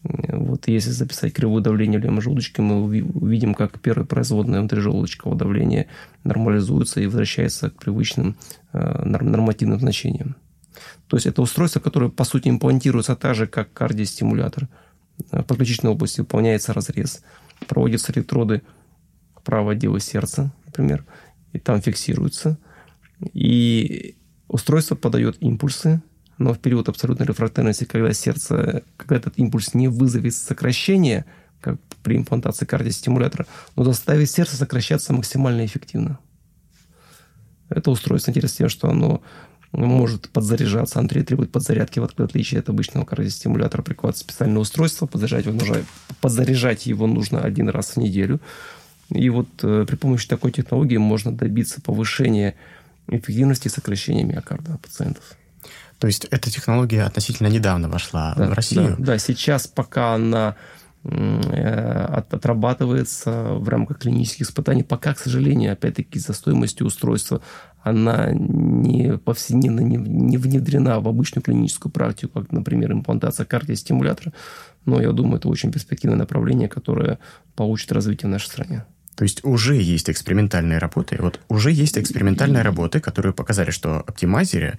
B: Вот если записать кривое давление в левом желудочке, мы увидим, как первое производное внутрижелудочкового давления нормализуется и возвращается к привычным э, нормативным значениям. То есть это устройство, которое, по сути, имплантируется так же, как кардиостимулятор. В подключительной области выполняется разрез. Проводятся электроды правого отдела сердца, например, и там фиксируются. И устройство подает импульсы, но в период абсолютной рефрактерности, когда сердце, когда этот импульс не вызовет сокращение, как при имплантации кардиостимулятора, но заставит сердце сокращаться максимально эффективно. Это устройство интересно тем, что оно может подзаряжаться. Оно требует подзарядки, в отличие от обычного кардиостимулятора. Прикладывается специальное устройство, подзаряжать его нужно, подзаряжать его нужно один раз в неделю. И вот э, при помощи такой технологии можно добиться повышения эффективности и сокращения миокарда пациентов.
A: То есть эта технология относительно недавно вошла
B: да,
A: в Россию?
B: Да, да, сейчас пока она отрабатывается в рамках клинических испытаний. Пока, к сожалению, опять-таки, за стоимостью устройства она не повседневно не внедрена в обычную клиническую практику, как, например, имплантация кардиостимулятора. Но я думаю, это очень перспективное направление, которое получит развитие в нашей стране.
A: То есть уже есть экспериментальные работы. Вот уже есть экспериментальные работы, которые показали, что оптимайзеры, э,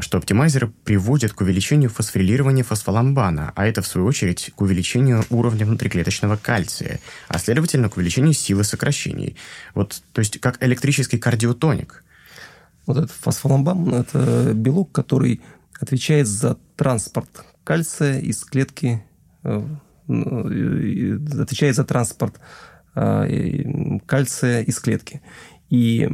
A: что оптимайзеры приводят к увеличению фосфорилирования фосфоламбана, а это, в свою очередь, к увеличению уровня внутриклеточного кальция, а следовательно, к увеличению силы сокращений. Вот, то есть как электрический кардиотоник.
B: Вот этот фосфоламбан – это белок, который отвечает за транспорт кальция из клетки, э, отвечает за транспорт Э, кальция из клетки. И,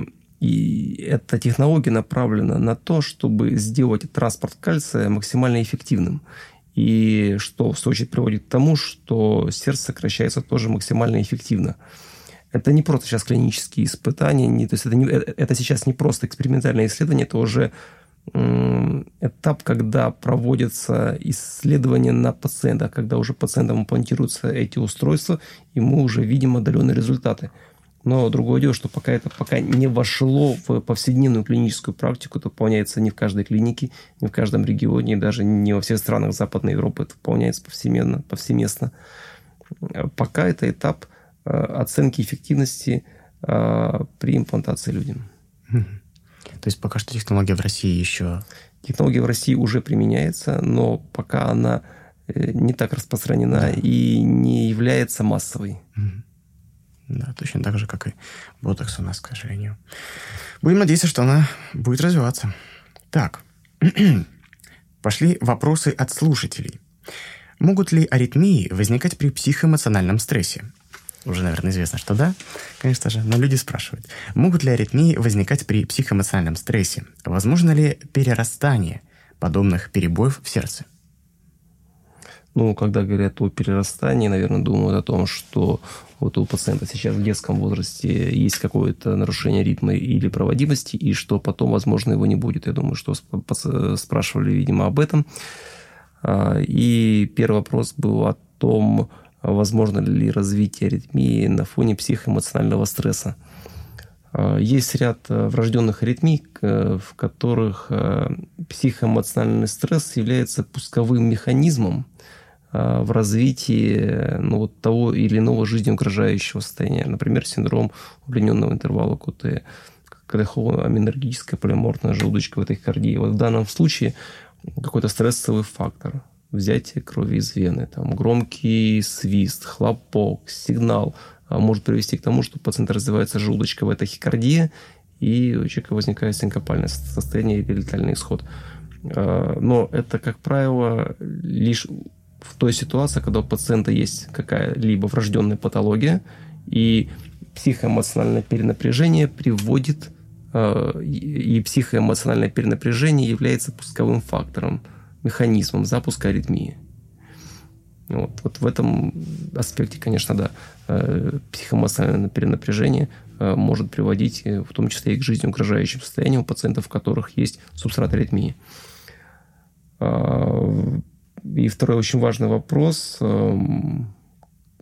B: и эта технология направлена на то, чтобы сделать транспорт кальция максимально эффективным. И что, в свою очередь, приводит к тому, что сердце сокращается тоже максимально эффективно. Это не просто сейчас клинические испытания, не, то есть это, не, э, это сейчас не просто экспериментальное исследование, это уже этап, когда проводятся исследования на пациентах, когда уже пациентам имплантируются эти устройства, и мы уже видим отдаленные результаты. Но другое дело, что пока это пока не вошло в повседневную клиническую практику, это выполняется не в каждой клинике, не в каждом регионе, даже не во всех странах Западной Европы, это выполняется повсеместно. повсеместно. Пока это этап э, оценки эффективности э, при имплантации людям.
A: То есть пока что технология в России еще...
B: Технология в России уже применяется, но пока она э, не так распространена да. и не является массовой.
A: Да, точно так же, как и ботокс у нас, к сожалению. Будем надеяться, что она будет развиваться. Так, пошли вопросы от слушателей. Могут ли аритмии возникать при психоэмоциональном стрессе? Уже, наверное, известно, что да, конечно же, но люди спрашивают, могут ли аритмии возникать при психоэмоциональном стрессе? Возможно ли перерастание подобных перебоев в сердце?
B: Ну, когда говорят о перерастании, наверное, думают о том, что вот у пациента сейчас в детском возрасте есть какое-то нарушение ритма или проводимости, и что потом, возможно, его не будет. Я думаю, что спрашивали, видимо, об этом. А, и первый вопрос был о том, возможно ли развитие аритмии на фоне психоэмоционального стресса. А, есть ряд э, врожденных аритмий, в которых э, психоэмоциональный стресс является пусковым механизмом в развитии ну, вот того или иного жизнеугрожающего состояния. Например, синдром удлиненного интервала КТ, аминергическая полиморфная желудочковая тахикардия. Вот в данном случае какой-то стрессовый фактор – взятие крови из вены, там, громкий свист, хлопок, сигнал а, может привести к тому, что у пациента развивается желудочковая тахикардия, и у человека возникает синкопальное состояние или летальный исход. Но это, как правило, лишь в той ситуации, когда у пациента есть какая-либо врожденная патология, и психоэмоциональное перенапряжение приводит, а, и психоэмоциональное перенапряжение является пусковым фактором – механизмом запуска аритмии. Вот, вот в этом аспекте, конечно, да, э, психоэмоциональное перенапряжение э, может приводить э, в том числе и к жизнеугрожающим состояниям у пациентов, у которых есть субстрат аритмии. И второй очень важный вопрос, эм,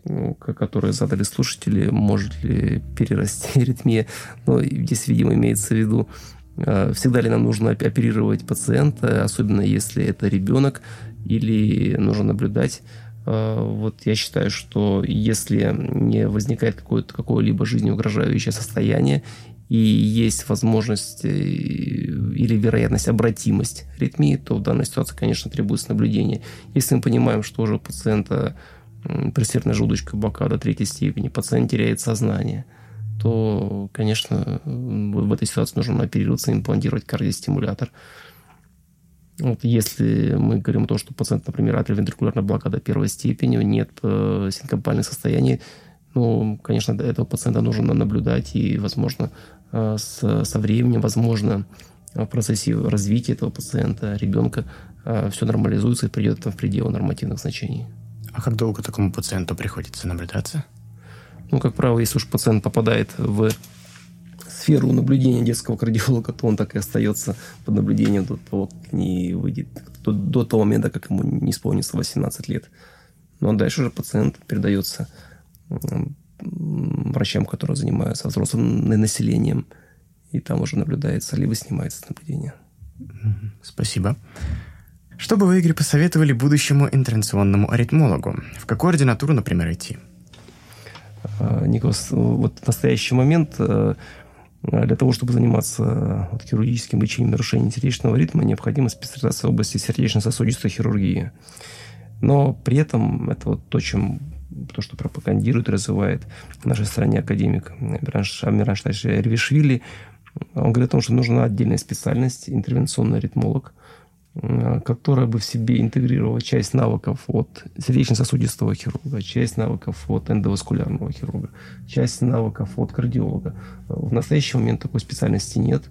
B: ну, который задали слушатели, может ли перерасти аритмия. Но здесь, видимо, имеется в виду Э, всегда ли нам нужно оперировать пациента, особенно если это ребенок, или нужно наблюдать? Э, вот я считаю, что если не возникает какое-то какое-либо жизнеугрожающее состояние, и есть возможность э, или вероятность обратимость аритмии, то в данной ситуации, конечно, требуется наблюдение. Если мы понимаем, что уже у пациента предсердная желудочковая блокада третьей степени, пациент теряет сознание – то, конечно, в этой ситуации нужно оперироваться, имплантировать кардиостимулятор. Вот если мы говорим о том, что пациент, например, атриовентрикулярная блокада первой степени, нет э, синкопальных состояний, ну, конечно, этого пациента нужно наблюдать, и, возможно, э, с, со временем, возможно, в процессе развития этого пациента, ребенка, э, все нормализуется и придет в пределы нормативных значений.
A: А как долго такому пациенту приходится наблюдаться?
B: Ну, как правило, если уж пациент попадает в сферу наблюдения детского кардиолога, то он так и остается под наблюдением до того, как не выйдет, до, до того момента, как ему не исполнится 18 лет. Но дальше уже пациент передается врачам, которые занимаются взрослым населением, и там уже наблюдается, либо снимается наблюдение.
A: Спасибо. Что бы вы, Игорь, посоветовали будущему интервенционному аритмологу? В какую ординатуру, например, идти?
B: А, Николас, вот в настоящий момент э, для того, чтобы заниматься вот, хирургическим лечением нарушений сердечного ритма, необходима специализация в области сердечно-сосудистой хирургии. Но при этом это вот то, чем то, что пропагандирует, развивает в нашей стране академик Амиран Штайш Ревишвили, он говорит о том, что нужна отдельная специальность, интервенционный аритмолог, Э, которая бы в себе интегрировала часть навыков от сердечно-сосудистого хирурга, часть навыков от эндоваскулярного хирурга, часть навыков от кардиолога. В настоящий момент такой специальности нет.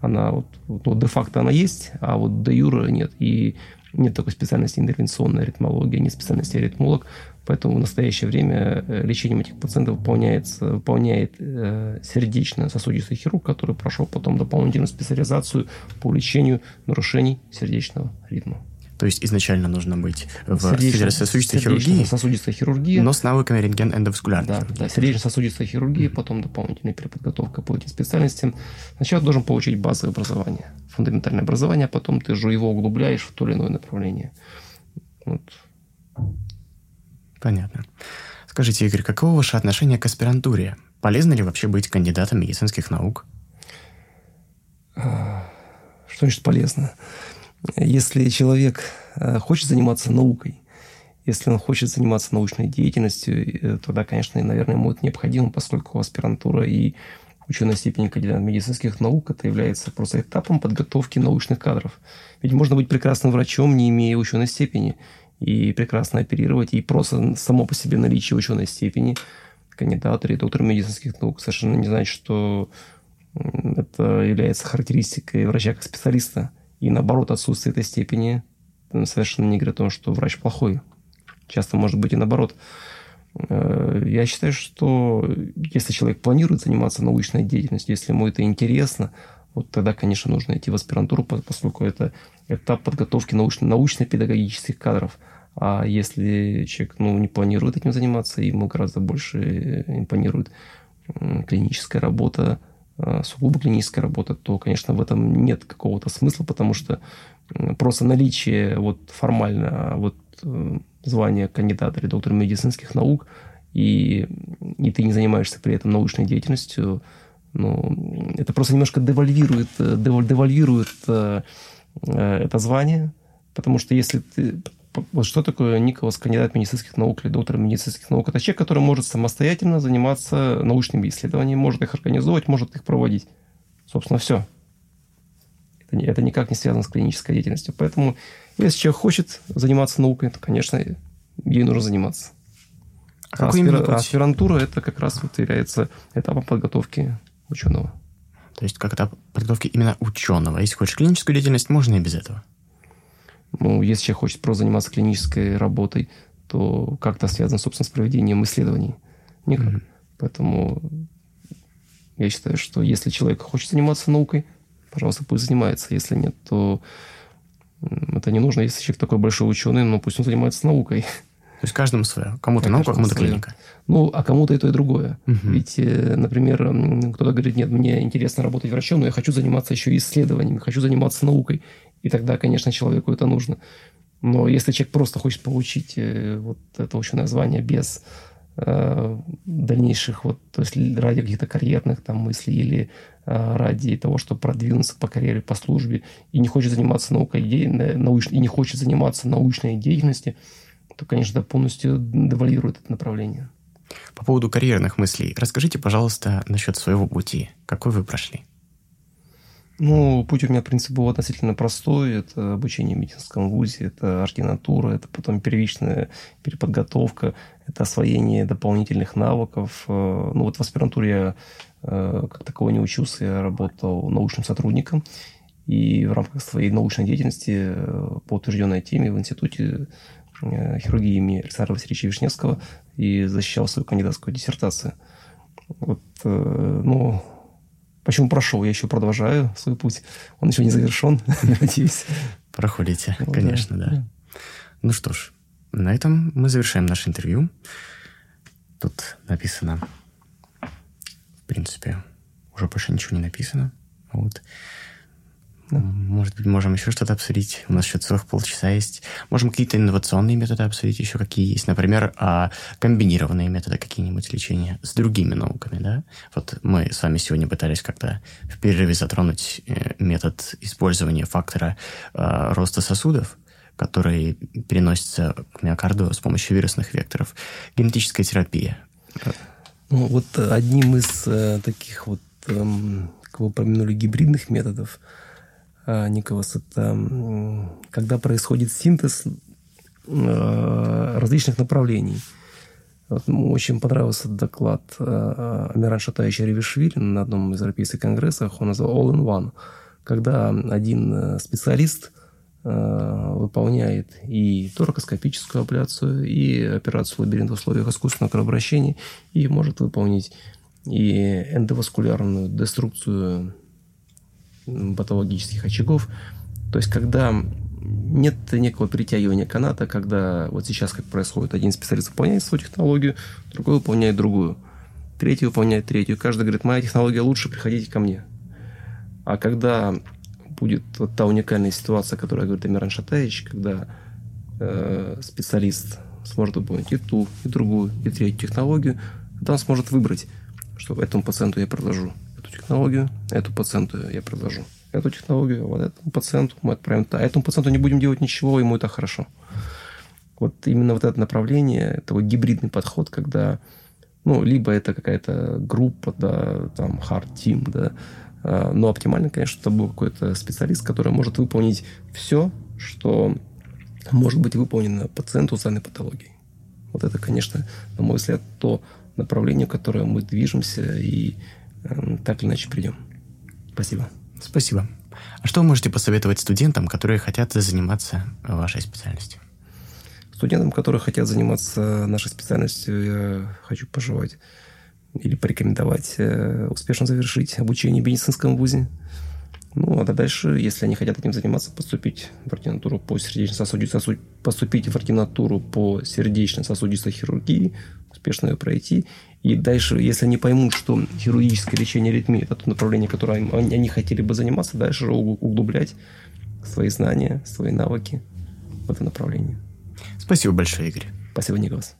B: Она вот, ну, де-факто она есть, а вот де юра нет. И нет такой специальности интервенционная аритмология, нет специальности аритмолог. Поэтому в настоящее время э, лечением этих пациентов выполняется, выполняет э, сердечно-сосудистый хирург, который прошел потом дополнительную специализацию по лечению нарушений сердечного ритма.
A: То есть изначально нужно быть в сердечно-сосудистой хирургии,
B: сосудистой хирургии,
A: но с навыками рентген-эндоваскулярной
B: да, хирургии. Да, сердечно-сосудистой хирургии, потом дополнительная переподготовка по этим специальностям. Сначала должен получить базовое образование, фундаментальное образование, а потом ты же его углубляешь в то или иное направление. Вот.
A: Понятно. Скажите, Игорь, каково ваше отношение к аспирантуре? Полезно ли вообще быть кандидатом медицинских наук?
B: Что значит полезно? Если человек э, хочет заниматься наукой, если он хочет заниматься научной деятельностью, э, тогда, конечно, наверное, ему это необходимо, поскольку аспирантура и ученая степень кандидата медицинских наук это является просто этапом подготовки научных кадров. Ведь можно быть прекрасным врачом, не имея ученой степени и прекрасно оперировать, и просто само по себе наличие ученой степени кандидата или доктора медицинских наук совершенно не значит, что это является характеристикой врача как специалиста. И наоборот, отсутствие этой степени совершенно не говорит о том, что врач плохой. Часто может быть и наоборот. Э, я считаю, что если человек планирует заниматься научной деятельностью, если ему это интересно, вот тогда, конечно, нужно идти в аспирантуру, поскольку это этап подготовки научно- научно-педагогических кадров. А если человек ну, не планирует этим заниматься, ему гораздо больше импонирует клиническая работа, а, сугубо клиническая работа, то, конечно, в этом нет какого-то смысла, потому что просто наличие вот формально вот э, звания кандидата или доктора медицинских наук, и, и ты не занимаешься при этом научной деятельностью, ну, это просто немножко девальвирует, э, девальвирует э, э, это звание, потому что если ты... Вот что такое Николас, кандидат медицинских наук или доктор медицинских наук? Это человек, который может самостоятельно заниматься научными исследованиями, может их организовывать, может их проводить. Собственно, все. Это, это никак не связано с клинической деятельностью. Поэтому, если человек хочет заниматься наукой, то, конечно, ей нужно заниматься. А, а, аспир... аспирантура это как раз вот является этапом подготовки ученого.
A: То есть как этап подготовки именно ученого. Если хочешь клиническую деятельность, можно и без этого.
B: Ну, если человек хочет просто заниматься клинической работой, то как-то связано, собственно, с проведением исследований. Никак. Mm-hmm. Поэтому я считаю, что если человек хочет заниматься наукой, пожалуйста, пусть занимается. Если нет, то это не нужно. Если человек такой большой ученый, ну пусть он занимается наукой.
A: То есть каждому свое. Кому-то наука, кому-то клиника.
B: Ну, а кому-то и то, и другое. Угу. Ведь, э, например, кто-то говорит, нет, мне интересно работать врачом, но я хочу заниматься еще исследованиями, хочу заниматься наукой. И тогда, конечно, человеку это нужно. Но если человек просто хочет получить э, вот это ученое звание без э, дальнейших, вот, то есть ради каких-то карьерных там мыслей или э, ради того, чтобы продвинуться по карьере, по службе, и не хочет заниматься наукой, науч, и не хочет заниматься научной деятельностью, то, конечно, полностью девальвирует это направление.
A: По поводу карьерных мыслей, расскажите, пожалуйста, насчет своего пути. Какой вы прошли?
B: Ну, путь у меня, в принципе, был относительно простой. Это обучение в медицинском вузе, это ординатура, это потом первичная переподготовка, это освоение дополнительных навыков. Э, ну, вот в аспирантуре я э, как такого не учился, я работал научным сотрудником. И в рамках своей научной деятельности э, по утвержденной теме в институте хирургии имени Александра Васильевича Вишневского и защищал свою кандидатскую диссертацию. Вот, э, ну, почему прошел? Я еще продолжаю свой путь. Он еще не завершен, надеюсь.
A: Проходите, конечно, да. Ну что ж, на этом мы завершаем наше интервью. Тут написано, в принципе, уже больше ничего не написано. Вот. Да. Может быть, можем еще что-то обсудить. У нас еще целых полчаса есть. Можем какие-то инновационные методы обсудить еще, какие есть. Например, а комбинированные методы какие-нибудь лечения с другими науками, да? Вот мы с вами сегодня пытались как-то в перерыве затронуть э, метод использования фактора э, роста сосудов, который переносится к миокарду с помощью вирусных векторов. Генетическая терапия.
B: Ну, вот одним из э, таких вот, э, как вы упомянули, гибридных методов – а, Николас, это когда происходит синтез а, различных направлений. Вот, очень понравился доклад а, Амиран Шатаевича Ревишвили на одном из европейских конгрессов. Он назвал All in One. Когда один э, специалист выполняет и торакоскопическую абляцию, и операцию лабиринт в условиях искусственного кровообращения, и может выполнить и эндоваскулярную деструкцию патологических очагов. То есть, когда нет некого перетягивания каната, когда вот сейчас как происходит, один специалист выполняет свою технологию, другой выполняет другую, третий выполняет третью. Каждый говорит, моя технология лучше, приходите ко мне. А когда будет вот та уникальная ситуация, которая говорит Амиран Шатаевич, когда э, специалист сможет выполнить и ту, и другую, и третью технологию, тогда он сможет выбрать, что этому пациенту я предложу технологию, эту пациенту я предложу. Эту технологию вот этому пациенту мы отправим. А этому пациенту не будем делать ничего, ему это хорошо. Вот именно вот это направление, это вот гибридный подход, когда ну, либо это какая-то группа, да, там, hard team, да, а, но оптимально, конечно, это был какой-то специалист, который может выполнить все, что может быть выполнено пациенту с данной патологией. Вот это, конечно, на мой взгляд, то направление, в которое мы движемся, и так или иначе придем. Спасибо.
A: Спасибо. А что вы можете посоветовать студентам, которые хотят заниматься вашей специальностью?
B: Студентам, которые хотят заниматься нашей специальностью, я хочу пожелать или порекомендовать э, успешно завершить обучение в медицинском вузе. Ну, а дальше, если они хотят этим заниматься, поступить в ординатуру по сердечно-сосудистой, поступить в ординатуру по сердечно-сосудистой хирургии, успешно ее пройти и дальше, если они поймут, что хирургическое лечение аритмии – это то направление, которым они хотели бы заниматься, дальше углублять свои знания, свои навыки в это направление.
A: Спасибо большое, Игорь.
B: Спасибо, Николас.